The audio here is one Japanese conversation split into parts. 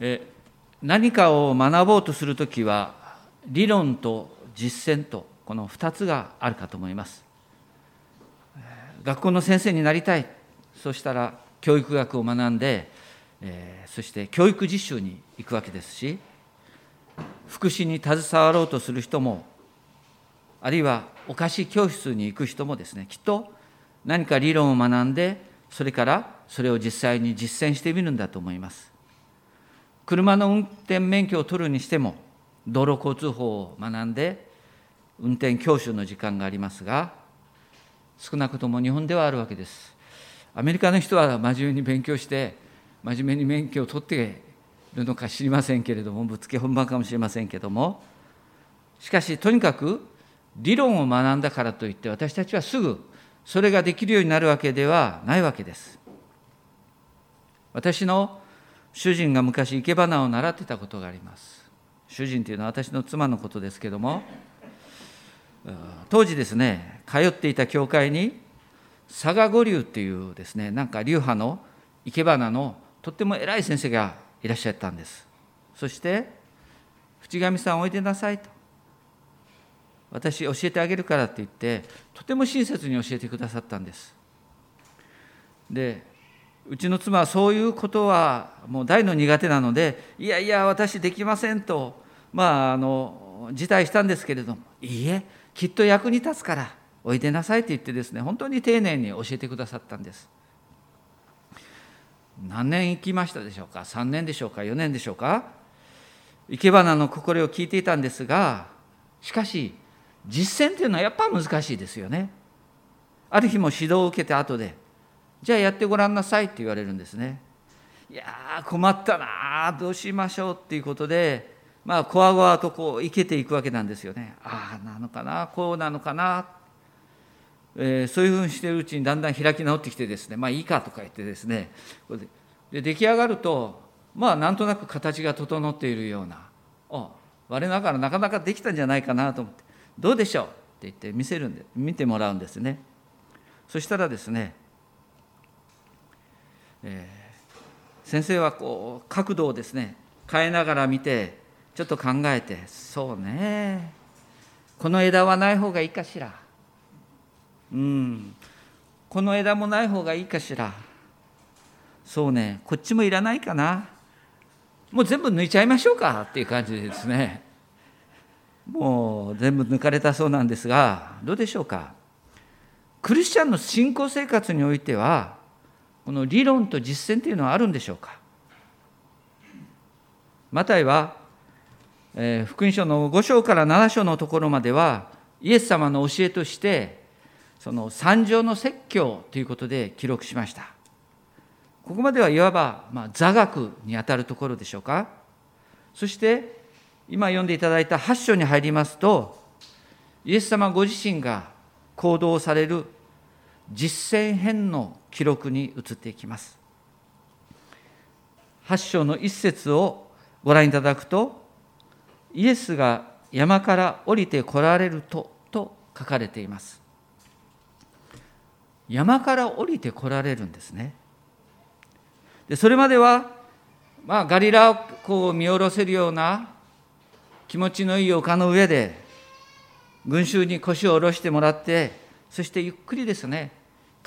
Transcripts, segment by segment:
え何かを学ぼうとするときは理論と実践とこの2つがあるかと思います。学校の先生になりたい。そうしたら教育学を学んで、え、そして教育実習に行くわけですし福祉に携わろうとする人もあるいはお菓子教室に行く人もですねきっと何か理論を学んでそれからそれを実際に実践してみるんだと思います。車の運転免許を取るにしても道路交通法を学んで運転教習の時間がありますが少なくとも日本ではあるわけです。アメリカの人は真面目に勉強して真面目に免許を取っているのか知りませんけれどもぶつけ本番かもしれませんけれども。しかしとにかく理論を学んだからといって私たちはすぐそれができるようになるわけではないわけです。私の主人が昔生け花を習ってたことがあります。主人というのは私の妻のことですけども当時ですね通っていた教会に佐賀五流っていうですねなんか流派の生け花のとっても偉い先生がいらっしゃったんです。そして「淵上さんおいでなさい」と「私教えてあげるから」って言ってとても親切に教えてくださったんです。でうちの妻はそういうことはもう大の苦手なのでいやいや私できませんとまああの辞退したんですけれどもいいえきっと役に立つからおいでなさいと言ってですね本当に丁寧に教えてくださったんです。何年行きましたでしょうか？3年でしょうか？4年でしょうか？生け花の心を聞いていたんですがしかし実践というのはやっぱ難しいですよね。ある日も指導を受けて後でじゃあやってごらんなさいって言われるんですね。いやー困ったなどうしましょうっていうことでまあこわごわとこう生けていくわけなんですよね。ああなのかなこうなのかな、えー、そういうふうにしてるうちにだんだん開き直ってきてですねまあいいかとか言ってですねで出来上がるとまあなんとなく形が整っているようなあ我ながらなかなかできたんじゃないかなと思ってどうでしょうって言って見せるんで見てもらうんですね。そしたらですねえー、先生はこう角度をですね変えながら見てちょっと考えてそうねこの枝はない方がいいかしら。うん。この枝もない方がいいかしら。そうねこっちもいらないかな。もう全部抜いちゃいましょうかっていう感じでですね。もう全部抜かれたそうなんですがどうでしょうか。クリスチャンの信仰生活においてはこの理論と実践というのはあるんでしょうか？マタイは、えー、福音書の5章から7章のところまではイエス様の教えとしてその三条の説教ということで記録しました。ここまではいわば、まあ、座学にあたるところでしょうか？そして今読んでいただいた8章に入りますとイエス様ご自身が行動される実践編の記録に移っていきます。8章の一節をご覧いただくと、イエスが山から降りて来られるとと書かれています。山から降りて来られるんですね。でそれまでは、まあ、ガリラ湖を見下ろせるような気持ちのいい丘の上で群衆に腰を下ろしてもらってそしてゆっくりですね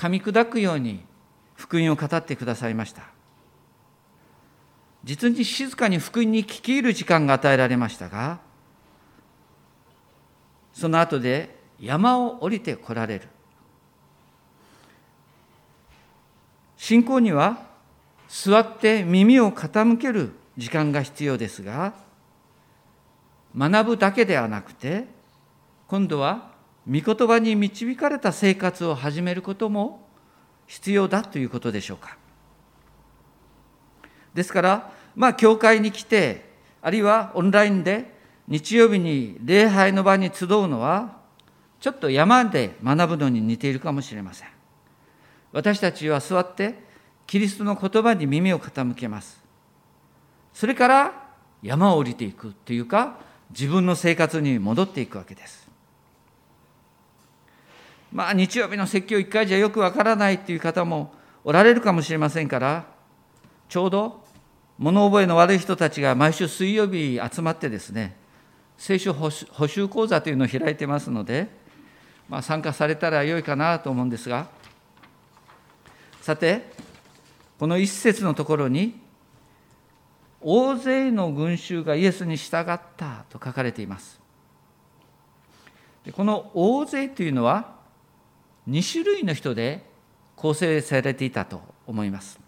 噛み砕くように福音を語ってくださいました。実に静かに福音に聞き入る時間が与えられましたがその後で山を降りて来られる。信仰には座って耳を傾ける時間が必要ですが学ぶだけではなくて今度は御言葉に導かれた生活を始めることも必要だということでしょうか。ですから、まあ、教会に来て、あるいはオンラインで日曜日に礼拝の場に集うのは、ちょっと山で学ぶのに似ているかもしれません。私たちは座って、キリストの言葉に耳を傾けます。それから山を降りていくというか、自分の生活に戻っていくわけです。まあ日曜日の説教1回じゃよくわからないっていう方もおられるかもしれませんからちょうど物覚えの悪い人たちが毎週水曜日集まってですね、聖書補修講座というのを開いてますので、まあ、参加されたらよいかなと思うんですが、さて、この一節のところに、大勢の群衆がイエスに従ったと書かれています。この大勢というのは、2種類の人で構成されていたと思います。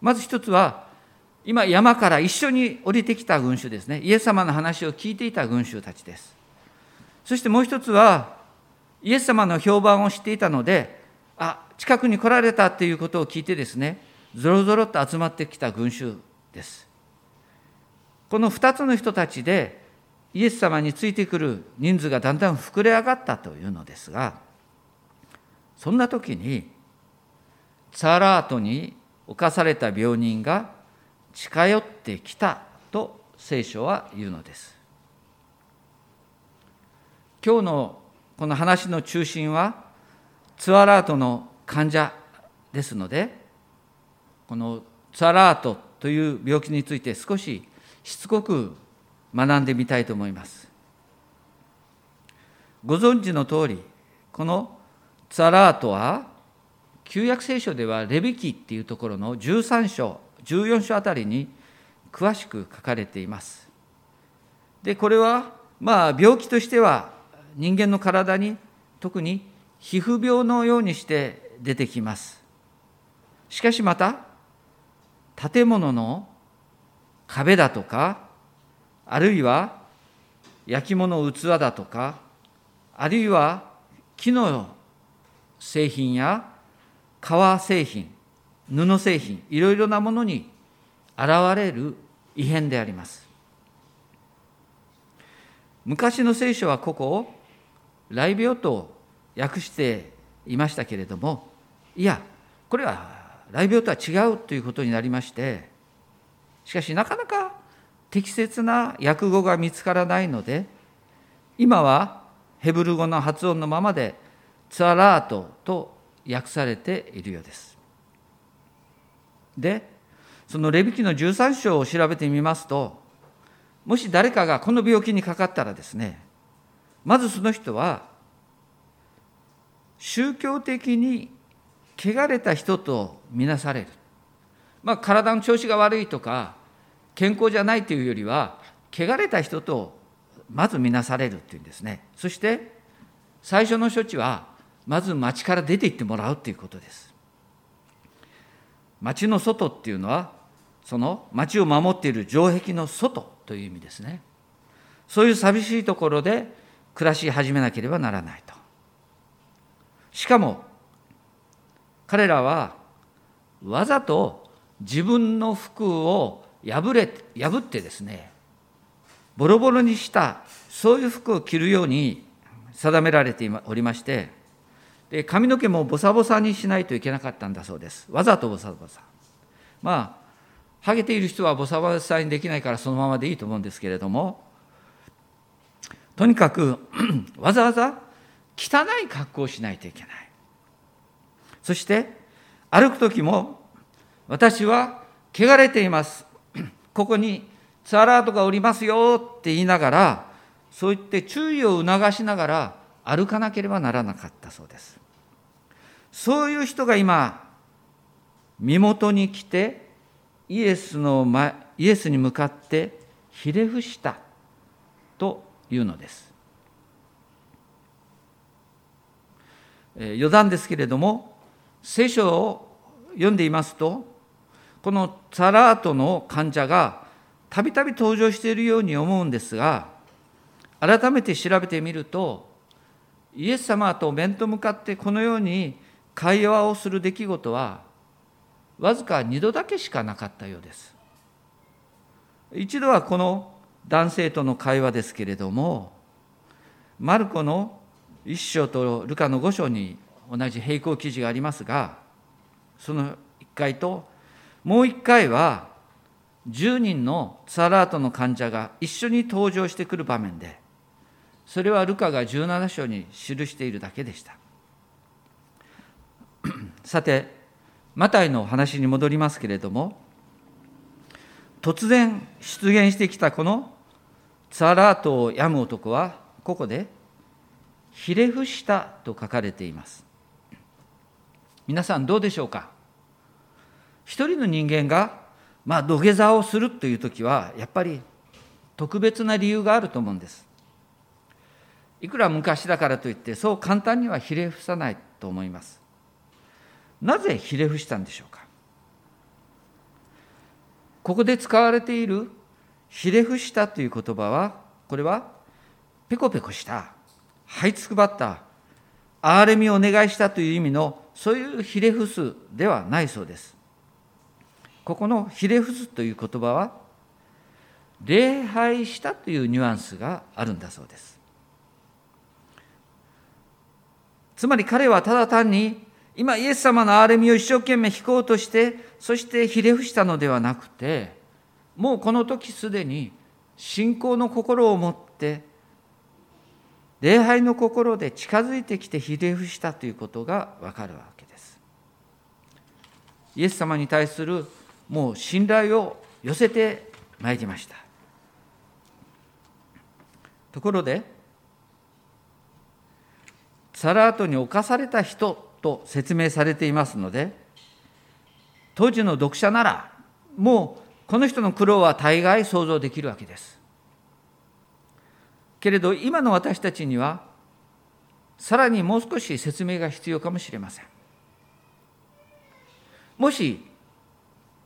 まず一つは、今山から一緒に降りてきた群衆ですね。イエス様の話を聞いていた群衆たちです。そしてもう一つは、イエス様の評判を知っていたので、あ、近くに来られたということを聞いてですね、ぞろぞろと集まってきた群衆です。この2つの人たちで、イエス様についてくる人数がだんだん膨れ上がったというのですが、そんな時に、ツァラートに侵された病人が近寄ってきたと聖書は言うのです。今日のこの話の中心はツアラートの患者ですのでこのツアラートという病気について少ししつこく学んでみたいと思います。ご存知の通りこのツアラートは旧約聖書ではレビキっていうところの13章14章あたりに詳しく書かれています。でこれはまあ病気としては人間の体に特に皮膚病のようにして出てきます。しかしまた建物の壁だとかあるいは焼き物器だとかあるいは木の製品や革製品布製品いろいろなものに現れる異変であります。昔の聖書はここを雷病と訳していましたけれどもいやこれは雷病とは違うということになりましてしかしなかなか適切な訳語が見つからないので今はヘブル語の発音のままでツアラートと訳されているようです。でそのレビキの13章を調べてみますともし誰かがこの病気にかかったらですねまずその人は宗教的に汚れた人とみなされる、まあ、体の調子が悪いとか健康じゃないというよりは汚れた人とまず見なされるっていうんですね。そして最初の処置はまず町から出て行ってもらうということです。町の外っていうのはその町を守っている城壁の外という意味ですね。そういう寂しいところで暮らし始めなければならないと。しかも彼らはわざと自分の服を破れ破ってですねボロボロにしたそういう服を着るように定められておりましてで髪の毛もボサボサにしないといけなかったんだそうです。わざとボサボサ。まあハゲている人はボサボサにできないからそのままでいいと思うんですけれどもとにかく わざわざ汚い格好をしないといけない。そして歩く時も私は汚れています。ここにツアラートがおりますよって言いながらそう言って注意を促しながら歩かなければならなかったそうです。そういう人が今身元に来てイエスの前イエスに向かってひれ伏したというのです。余談ですけれども聖書を読んでいますとこのツァラートの患者がたびたび登場しているように思うんですが改めて調べてみるとイエス様と面と向かってこのように会話をする出来事はわずか2度だけしかなかったようです。一度はこの男性との会話ですけれどもマルコの1章とルカの5章に同じ並行記事がありますがその1回ともう1回は10人のツアラートの患者が一緒に登場してくる場面でそれはルカが17章に記しているだけでした。さて、マタイの話に戻りますけれども、突然出現してきたこのツァラートを病む男はここでひれ伏したと書かれています。皆さんどうでしょうか？一人の人間がまあ土下座をするという時はやっぱり特別な理由があると思うんです。いくら昔だからといってそう簡単にはひれ伏さないと思います。なぜひれ伏したんでしょうか？ここで使われているひれ伏したという言葉はこれはペコペコした這いつくばった憐れみをお願いしたという意味のそういうひれ伏すではないそうです。ここのひれ伏すという言葉は礼拝したというニュアンスがあるんだそうです。つまり彼はただ単に今イエス様の憐れみを一生懸命引こうとしてそしてひれ伏したのではなくてもうこの時すでに信仰の心を持って礼拝の心で近づいてきてひれ伏したということがわかるわけです。イエス様に対するもう信頼を寄せてまいりました。ところで、サラートに侵された人と説明されていますので、当時の読者なら、もうこの人の苦労は大概想像できるわけです。けれど今の私たちにはさらにもう少し説明が必要かもしれません。もし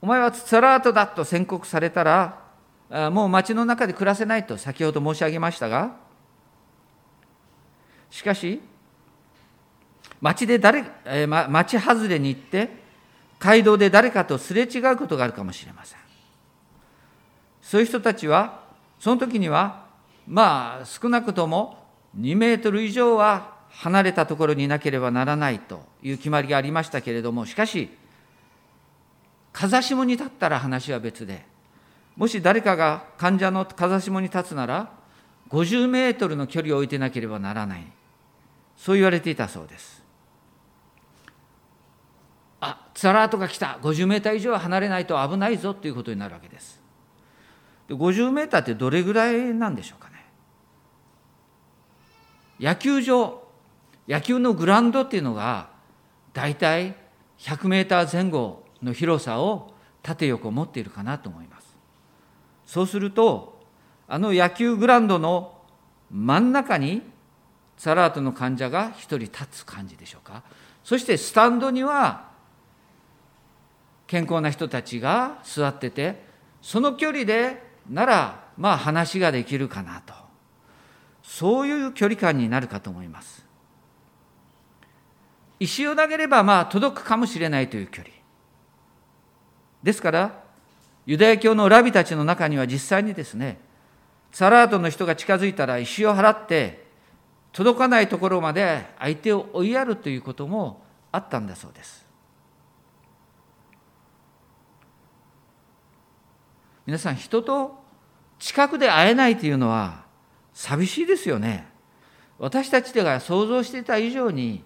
お前はツラートだと宣告されたらもう町の中で暮らせないと先ほど申し上げましたがしかし町で誰、えー、町外れに行って街道で誰かとすれ違うことがあるかもしれません。そういう人たちは、その時には、まあ、少なくとも2メートル以上は離れたところにいなければならないという決まりがありましたけれども、しかし、風下に立ったら話は別で、もし誰かが患者の風下に立つなら、50メートルの距離を置いてなければならない。そう言われていたそうです。あ、ツアラートが来た。50メーター以上は離れないと危ないぞということになるわけです。50メーターってどれぐらいなんでしょうかね。野球場、野球のグラウンドっていうのが、大体100メーター前後の広さを縦横持っているかなと思います。そうすると、あの野球グラウンドの真ん中にサラートの患者が一人立つ感じでしょうか。そしてスタンドには健康な人たちが座ってて、その距離でなら、まあ話ができるかなと。そういう距離感になるかと思います。石を投げればまあ届くかもしれないという距離。ですから、ユダヤ教のラビたちの中には実際にですね、サラートの人が近づいたら石を払って、届かないところまで相手を追いやるということもあったんだそうです。皆さん人と近くで会えないというのは寂しいですよね。私たちが想像していた以上に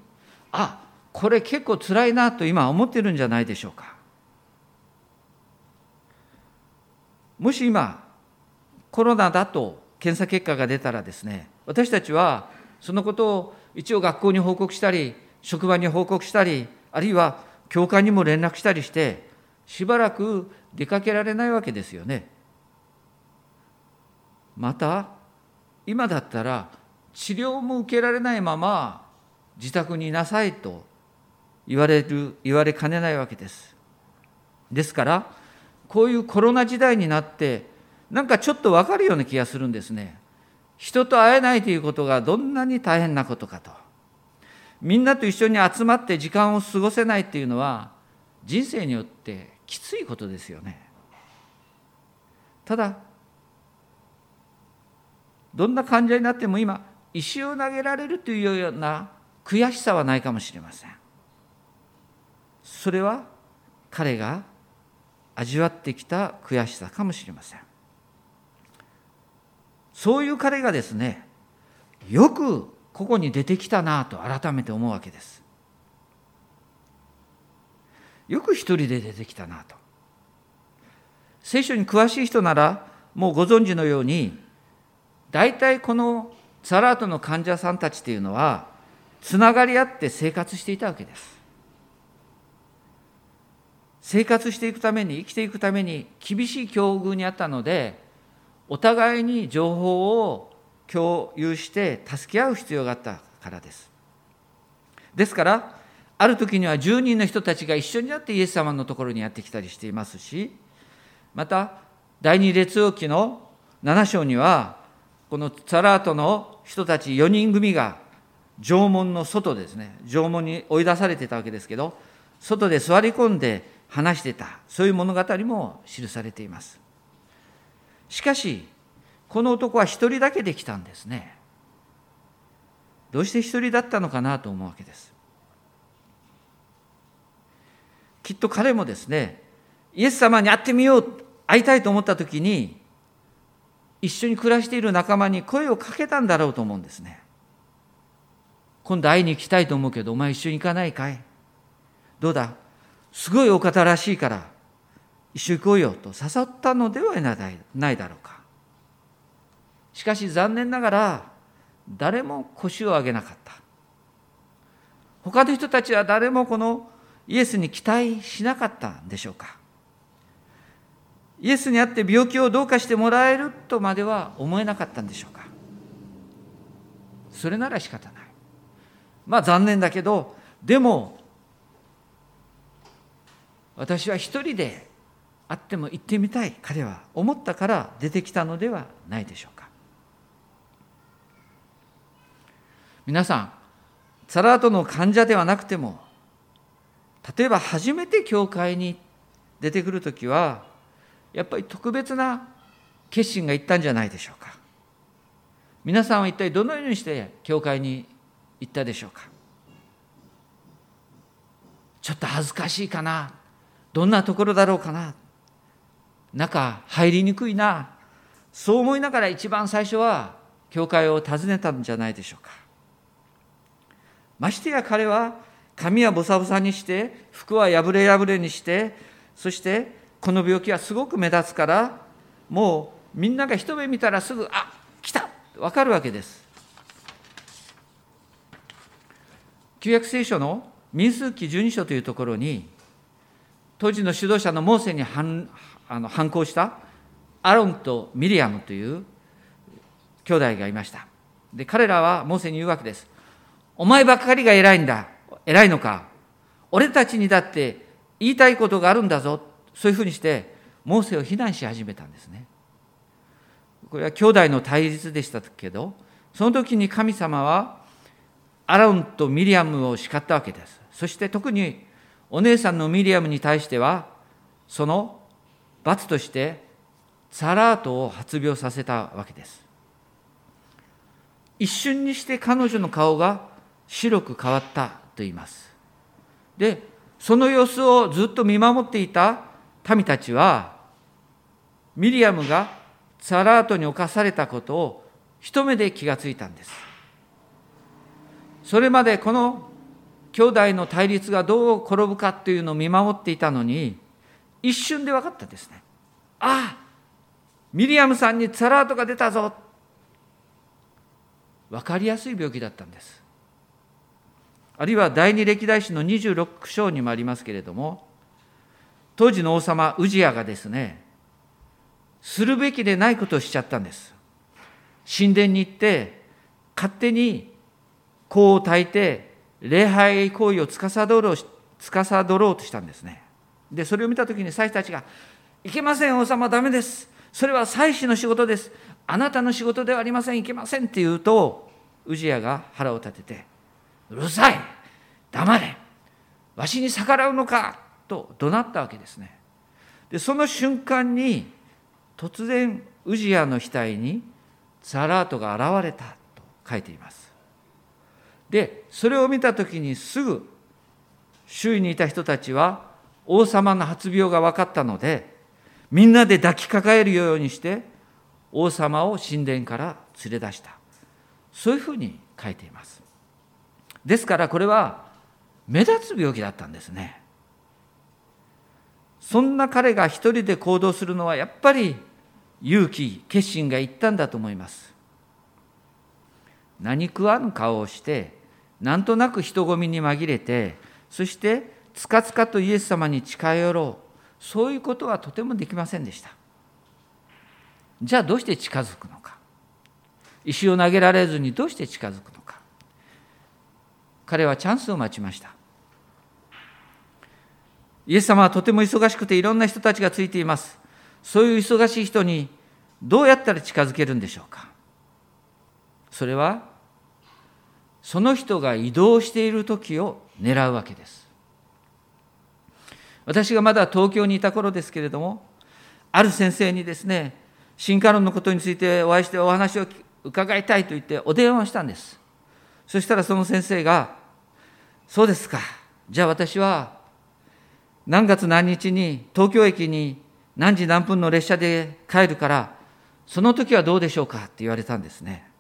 あこれ結構辛いなと今思ってるんじゃないでしょうか。もし今コロナだと検査結果が出たらですね私たちはそのことを一応学校に報告したり職場に報告したりあるいは教会にも連絡したりしてしばらく出かけられないわけですよね。また今だったら治療も受けられないまま自宅にいなさいと言われる言われかねないわけです。ですからこういうコロナ時代になってなんかちょっと分かるような気がするんですね。人と会えないということがどんなに大変なことかと。みんなと一緒に集まって時間を過ごせないっていうのは人生によってきついことですよね。ただどんな患者になっても今石を投げられるというような悔しさはないかもしれません。それは彼が味わってきた悔しさかもしれません。そういう彼がですね、よくここに出てきたなと改めて思うわけです。よく一人で出てきたなと。聖書に詳しい人ならもうご存知のように大体このサラートの患者さんたちというのはつながり合って生活していたわけです生活していくために生きていくために厳しい境遇にあったのでお互いに情報を共有して助け合う必要があったからですですからある時には10人の人たちが一緒になってイエス様のところにやってきたりしていますしまた第二列王記の7章にはこのサラートの人たち4人組が縄文の外ですね縄文に追い出されてたわけですけど外で座り込んで話してたそういう物語も記されています。しかしこの男は一人だけできたんですね。どうして一人だったのかなと思うわけです。きっと彼もですねイエス様に会ってみよう会いたいと思った時に一緒に暮らしている仲間に声をかけたんだろうと思うんですね。今度会いに行きたいと思うけどお前一緒に行かないかい？どうだ？すごいお方らしいから一緒に行こうよと誘ったのではないだろうか。しかし残念ながら誰も腰を上げなかった。他の人たちは誰もこのイエスに期待しなかったんでしょうか？イエスに会って病気をどうかしてもらえるとまでは思えなかったんでしょうか？それなら仕方ない。まあ残念だけどでも私は一人で会っても行ってみたい彼は思ったから出てきたのではないでしょうか。皆さんサラートの患者ではなくても例えば初めて教会に出てくる時はやっぱり特別な決心がいったんじゃないでしょうか。皆さんは一体どのようにして教会に行ったでしょうか。ちょっと恥ずかしいかな。どんなところだろうかな。中入りにくいな。そう思いながら一番最初は教会を訪ねたんじゃないでしょうか。ましてや彼は髪はボサボサにして服は破れ破れにしてそしてこの病気はすごく目立つからもうみんなが一目見たらすぐあ来た!分かるわけです。旧約聖書の民数記12章というところに当時の指導者のモーセに反あの反抗したアロンとミリアムという兄弟がいました。で彼らはモーセに言うわけです。お前ばっかりが偉いんだ。偉いのか？俺たちにだって言いたいことがあるんだぞ。そういうふうにしてモーセを非難し始めたんですね。これは兄弟の対立でしたけどその時に神様はアラウンとミリアムを叱ったわけです。そして特にお姉さんのミリアムに対してはその罰としてサラートを発病させたわけです。一瞬にして彼女の顔が白く変わった。と言います。でその様子をずっと見守っていた民たちはミリアムがサラートに侵されたことを一目で気がついたんです。それまでこの兄弟の対立がどう転ぶかというのを見守っていたのに一瞬で分かったですね。ああミリアムさんにサラートが出たぞ。分かりやすい病気だったんです。あるいは第二歴代史の26章にもありますけれども当時の王様ウジヤがですねするべきでないことをしちゃったんです。神殿に行って勝手に香を焚いて礼拝行為を司ろう司ろうとしたんですね。でそれを見た時に祭司たちが「いけません王様ダメです。それは祭司の仕事です。あなたの仕事ではありません。いけません」って言うとウジヤが腹を立てて「うるさい。黙れ。わしに逆らうのか」と怒鳴ったわけですね。でその瞬間に突然ウジヤの額にザラートが現れた。と書いています。でそれを見た時にすぐ周囲にいた人たちは王様の発病が分かったのでみんなで抱きかかえるようにして王様を神殿から連れ出した。そういうふうに書いています。ですからこれは目立つ病気だったんですねそんな彼が一人で行動するのはやっぱり勇気、決心がいったんだと思います。何食わぬ顔をして、なんとなく人混みに紛れて、そしてつかつかとイエス様に近寄ろう。そういうことはとてもできませんでした。じゃあどうして近づくのか。石を投げられずにどうして近づくのか。彼はチャンスを待ちました。イエス様はとても忙しくていろんな人たちがついています。そういう忙しい人にどうやったら近づけるんでしょうか。それはその人が移動している時を狙うわけです。私がまだ東京にいた頃ですけれども、ある先生にですね、進化論のことについてお会いしてお話を伺いたいと言ってお電話をしたんです。そしたらその先生が、そうですか、じゃあ私は何月何日に東京駅に何時何分の列車で帰るから、その時はどうでしょうか？って言われたんですね。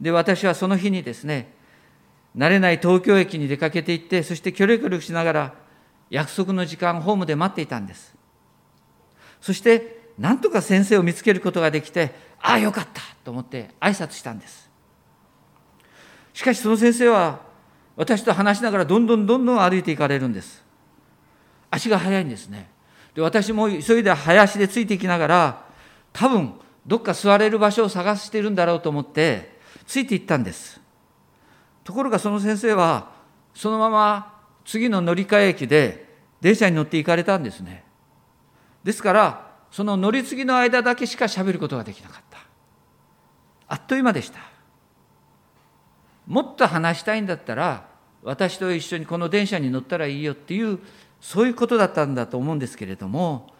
で、私はその日にですね、慣れない東京駅に出かけて行って、そしてキョロキョロしながら約束の時間、ホームで待っていたんです。そして、なんとか先生を見つけることができて、ああ、よかったと思って挨拶したんです。しかしその先生は、私と話しながらどんどんどんどん歩いていかれるんです。足が速いんですね。で私も急いで早足でついていきながら、多分どっか座れる場所を探しているんだろうと思って、ついていったんです。ところがその先生は、そのまま次の乗り換え駅で電車に乗って行かれたんですね。ですから、その乗り継ぎの間だけしか喋ることができなかった。あっという間でした。もっと話したいんだったら、私と一緒にこの電車に乗ったらいいよっていうそういうことだったんだと思うんですけれども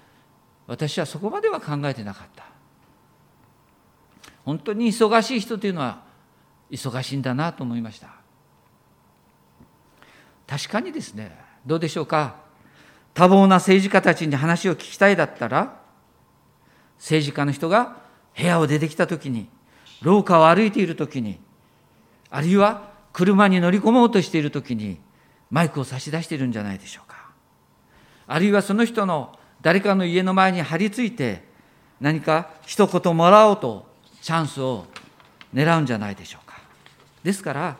私はそこまでは考えてなかった。本当に忙しい人というのは忙しいんだなと思いました。確かにですねどうでしょうか。多忙な政治家たちに話を聞きたいだったら政治家の人が部屋を出てきた時に廊下を歩いている時にあるいは車に乗り込もうとしている時にマイクを差し出しているんじゃないでしょうかあるいはその人の誰かの家の前に張り付いて何か一言もらおうとチャンスを狙うんじゃないでしょうか。ですから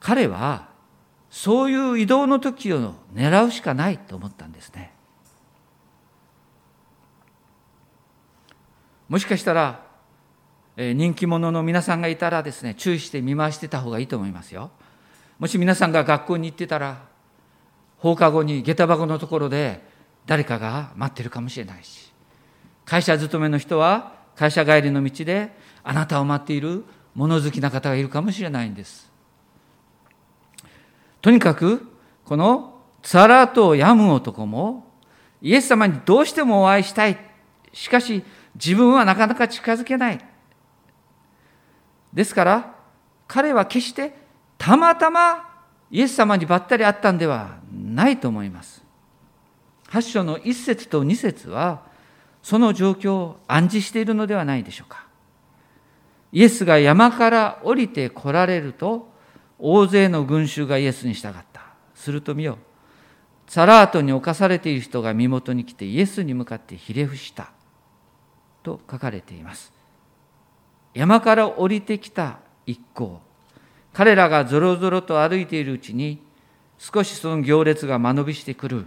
彼はそういう移動の時を狙うしかないと思ったんですね。もしかしたら人気者の皆さんがいたらですね注意して見回してた方がいいと思いますよ。もし皆さんが学校に行ってたら放課後に下駄箱のところで誰かが待ってるかもしれないし会社勤めの人は会社帰りの道であなたを待っている物好きな方がいるかもしれないんです。とにかくこのツァラートを病む男もイエス様にどうしてもお会いしたい。しかし自分はなかなか近づけない。ですから彼は決してたまたまイエス様にばったり会ったんではないと思います。8章の1節と2節は、その状況を暗示しているのではないでしょうか。イエスが山から降りて来られると、大勢の群衆がイエスに従った。すると見よ。サラートに侵されている人が身元に来てイエスに向かってひれ伏した。と書かれています。山から降りてきた一行。彼らがぞろぞろと歩いているうちに、少しその行列が間延びしてくる。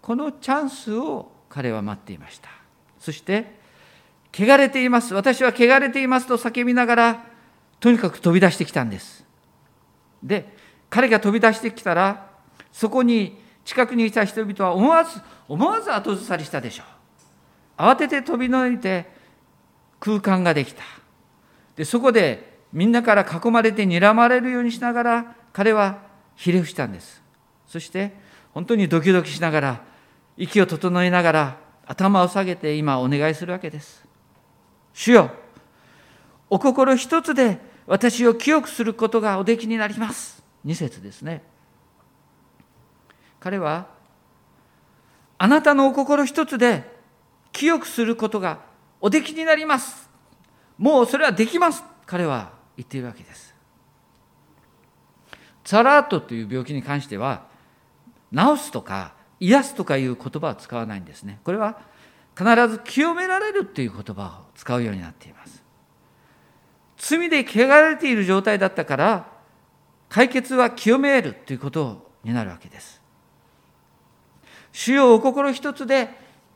このチャンスを彼は待っていました。そして、汚れています。私は汚れていますと叫びながら、とにかく飛び出してきたんです。で、彼が飛び出してきたら、そこに近くにいた人々は思わず、思わず後ずさりしたでしょう。慌てて飛び乗いて空間ができた。で、そこでみんなから囲まれて睨まれるようにしながら彼はひれ伏したんです。そして本当にドキドキしながら息を整えながら頭を下げて今お願いするわけです。主よお心一つで私を清くすることがおできになります。2節ですね。彼はあなたのお心一つで清くすることがおできになります。もうそれはできます彼は言っているわけです。ツァラートという病気に関しては治すとか癒すとかいう言葉は使わないんですね。これは必ず清められるという言葉を使うようになっています。罪で汚れている状態だったから解決は清めるということになるわけです。主よお心一つで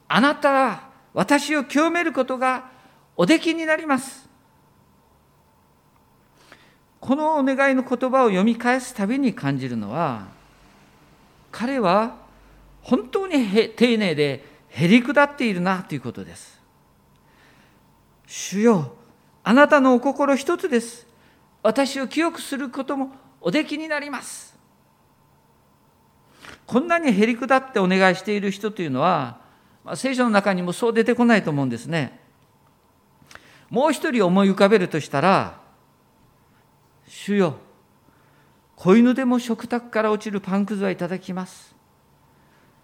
あなたは私を清めることがおできになります。このお願いの言葉を読み返すたびに感じるのは彼は本当に丁寧でへりくだっているなということです。主よあなたのお心一つです。私を清くすることもおできになります。こんなにへりくだってお願いしている人というのは、ま、聖書の中にもそう出てこないと思うんですね。もう一人思い浮かべるとしたら、主よ、子犬でも食卓から落ちるパンくずはいただきます。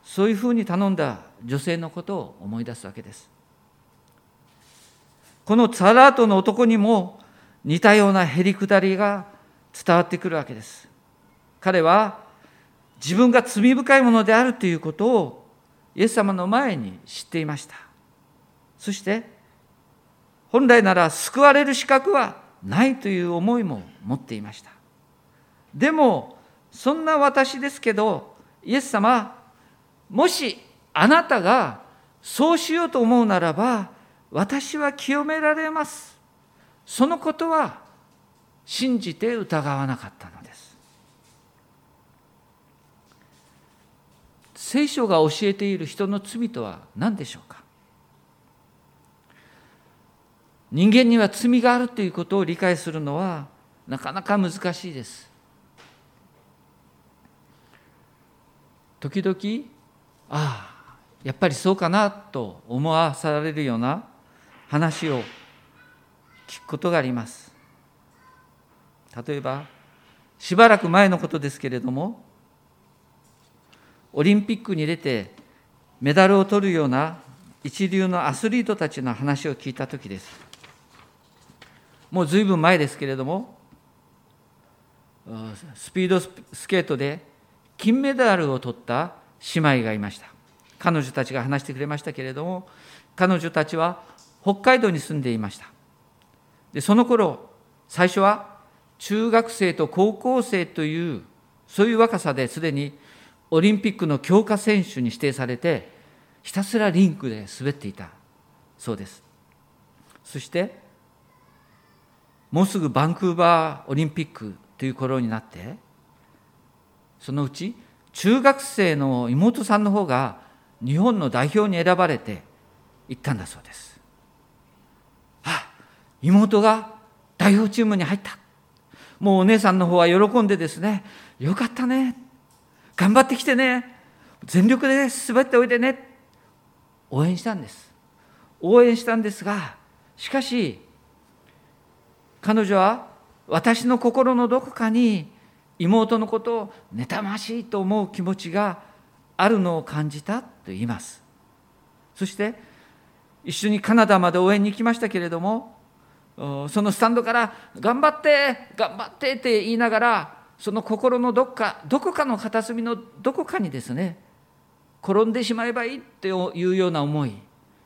そういうふうに頼んだ女性のことを思い出すわけです。このツァラートの男にも似たようなへりくだりが伝わってくるわけです。彼は自分が罪深いものであるということをイエス様の前に知っていました。そして本来なら救われる資格はないという思いも持っていました。でもそんな私ですけどイエス様もしあなたがそうしようと思うならば私は清められます。そのことは信じて疑わなかったのです。聖書が教えている人の罪とは何でしょうか？人間には罪があるということを理解するのはなかなか難しいです。時々ああやっぱりそうかなと思わされるような話を聞くことがあります。例えばしばらく前のことですけれどもオリンピックに出てメダルを取るような一流のアスリートたちの話を聞いた時です。もうずいぶん前ですけれどもスピードスケートで金メダルを取った姉妹がいました。彼女たちが話してくれましたけれども彼女たちは北海道に住んでいました。でその頃最初は中学生と高校生というそういう若さですでにオリンピックの強化選手に指定されてひたすらリンクで滑っていたそうです。そしてもうすぐバンクーバーオリンピックという頃になってそのうち中学生の妹さんの方が日本の代表に選ばれて行ったんだそうです。あ妹が代表チームに入った。もうお姉さんの方は喜んでですね、よかったね。頑張ってきてね。全力で滑っておいでね。応援したんです。応援したんですが、しかし、彼女は私の心のどこかに妹のことを妬ましいと思う気持ちがあるのを感じたと言います。そして一緒にカナダまで応援に行きましたけれどもそのスタンドから「頑張って頑張って」って言いながらその心のどっかどこかの片隅のどこかにですね転んでしまえばいいっていうような思い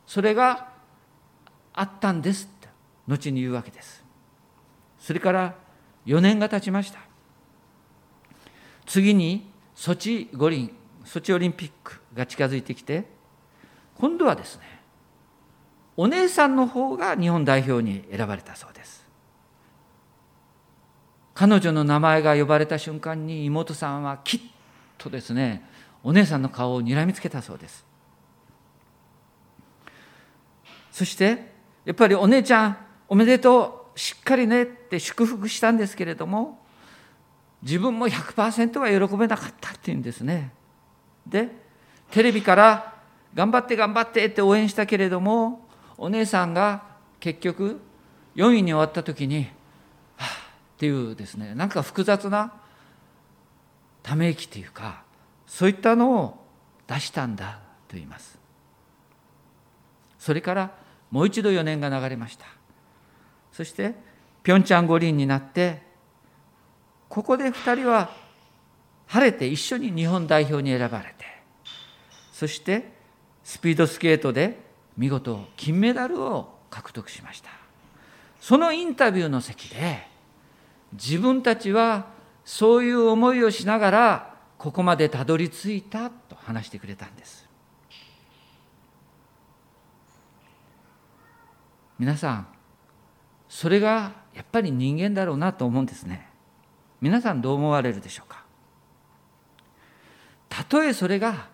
それがあったんですって後に言うわけです。それから4年が経ちました。次にソチ五輪ソチオリンピックが近づいてきて今度はですねお姉さんの方が日本代表に選ばれたそうです。彼女の名前が呼ばれた瞬間に妹さんはきっとですねお姉さんの顔をにらみつけたそうです。そしてやっぱりお姉ちゃんおめでとうしっかりねって祝福したんですけれども自分も100%は喜べなかったっていうんですね。でテレビから頑張って頑張ってって応援したけれどもお姉さんが結局4位に終わった時にはあっていうですねなんか複雑なため息というかそういったのを出したんだと言います。それからもう一度4年が流れました。そしてピョンチャン五輪になってここで2人は晴れて一緒に日本代表に選ばれてそしてスピードスケートで見事金メダルを獲得しました。そのインタビューの席で自分たちはそういう思いをしながらここまでたどり着いたと話してくれたんです。皆さんそれがやっぱり人間だろうなと思うんですね。皆さんどう思われるでしょうか？たとえそれが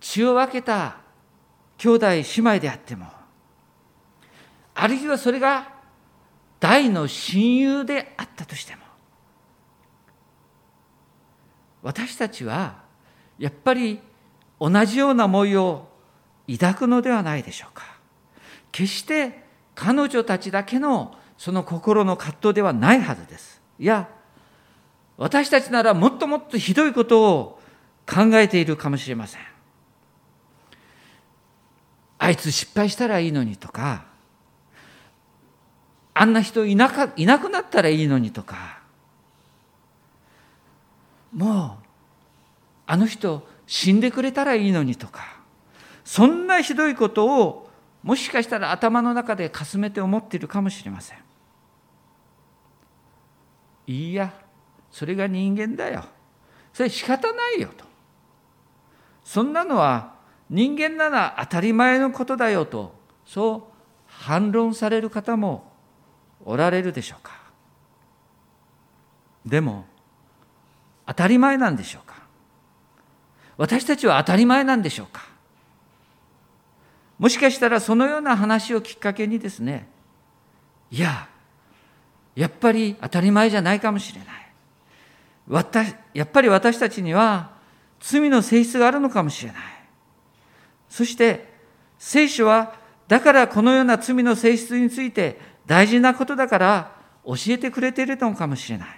血を分けた兄弟姉妹であってもあるいはそれが大の親友であったとしても私たちはやっぱり同じような思いを抱くのではないでしょうか？決して彼女たちだけのその心の葛藤ではないはずです。いや私たちならもっともっとひどいことを考えているかもしれません。あいつ失敗したらいいのにとかあんな人いなかいなくなったらいいのにとかもうあの人死んでくれたらいいのにとかそんなひどいことをもしかしたら頭の中でかすめて思っているかもしれません。いいやそれが人間だよ。それ仕方ないよと。そんなのは人間なら当たり前のことだよとそう反論される方もおられるでしょうか。でも当たり前なんでしょうか。私たちは当たり前なんでしょうか。もしかしたらそのような話をきっかけにですねいややっぱり当たり前じゃないかもしれない。私やっぱり私たちには罪の性質があるのかもしれない。そして聖書はだからこのような罪の性質について大事なことだから教えてくれているのかもしれない。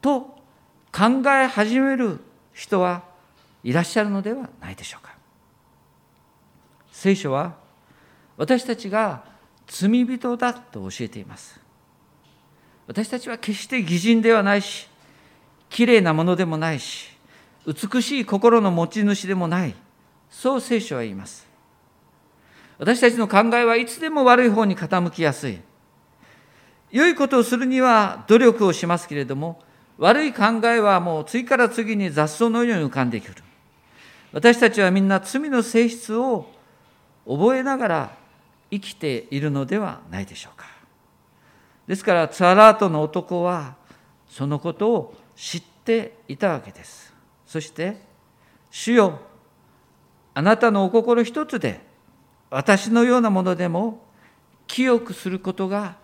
と考え始める人はいらっしゃるのではないでしょうか。聖書は私たちが罪人だと教えています。私たちは決して偽人ではないしきれいなものでもないし美しい心の持ち主でもない。そう聖書は言います。私たちの考えはいつでも悪い方に傾きやすい。良いことをするには努力をしますけれども悪い考えはもう次から次に雑草のように浮かんでくる。私たちはみんな罪の性質を覚えながら生きているのではないでしょうか。ですからツアラートの男はそのことを知っていたわけです。そして「主よあなたのお心一つで私のようなものでも清くすることが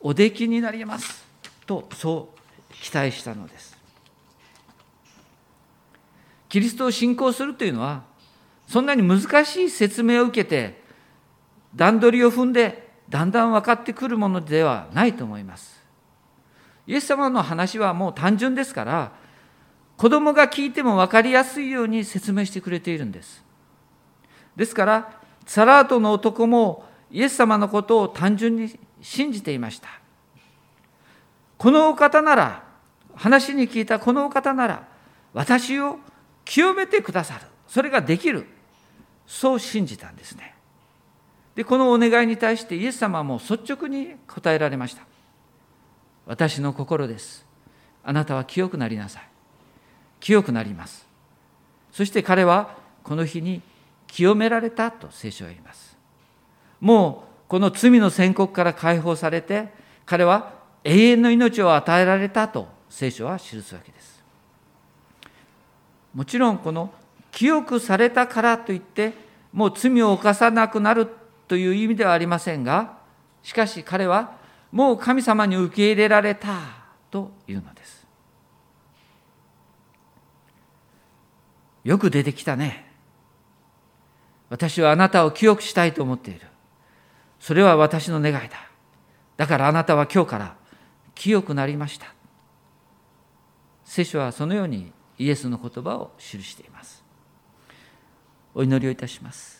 おできになります」とそう期待したのです。キリストを信仰するというのはそんなに難しい説明を受けて段取りを踏んでだんだん分かってくるものではないと思います。イエス様の話はもう単純ですから子供が聞いても分かりやすいように説明してくれているんです。ですからサラートの男もイエス様のことを単純に信じていました。このお方なら話に聞いたこのお方なら私を清めてくださる。それができる。そう信じたんですね。でこのお願いに対してイエス様はも率直に答えられました。私の心です。あなたは清くなりなさい。清くなります。そして彼はこの日に清められたと聖書は言います。もうこの罪の宣告から解放されて彼は永遠の命を与えられたと聖書は記すわけです。もちろんこの清くされたからといってもう罪を犯さなくなるという意味ではありませんがしかし彼はもう神様に受け入れられたというのです。よく出てきたね。私はあなたを清くしたいと思っている。それは私の願いだ。だからあなたは今日から清くなりました。聖書はそのようにイエスの言葉を記しています。お祈りをいたします。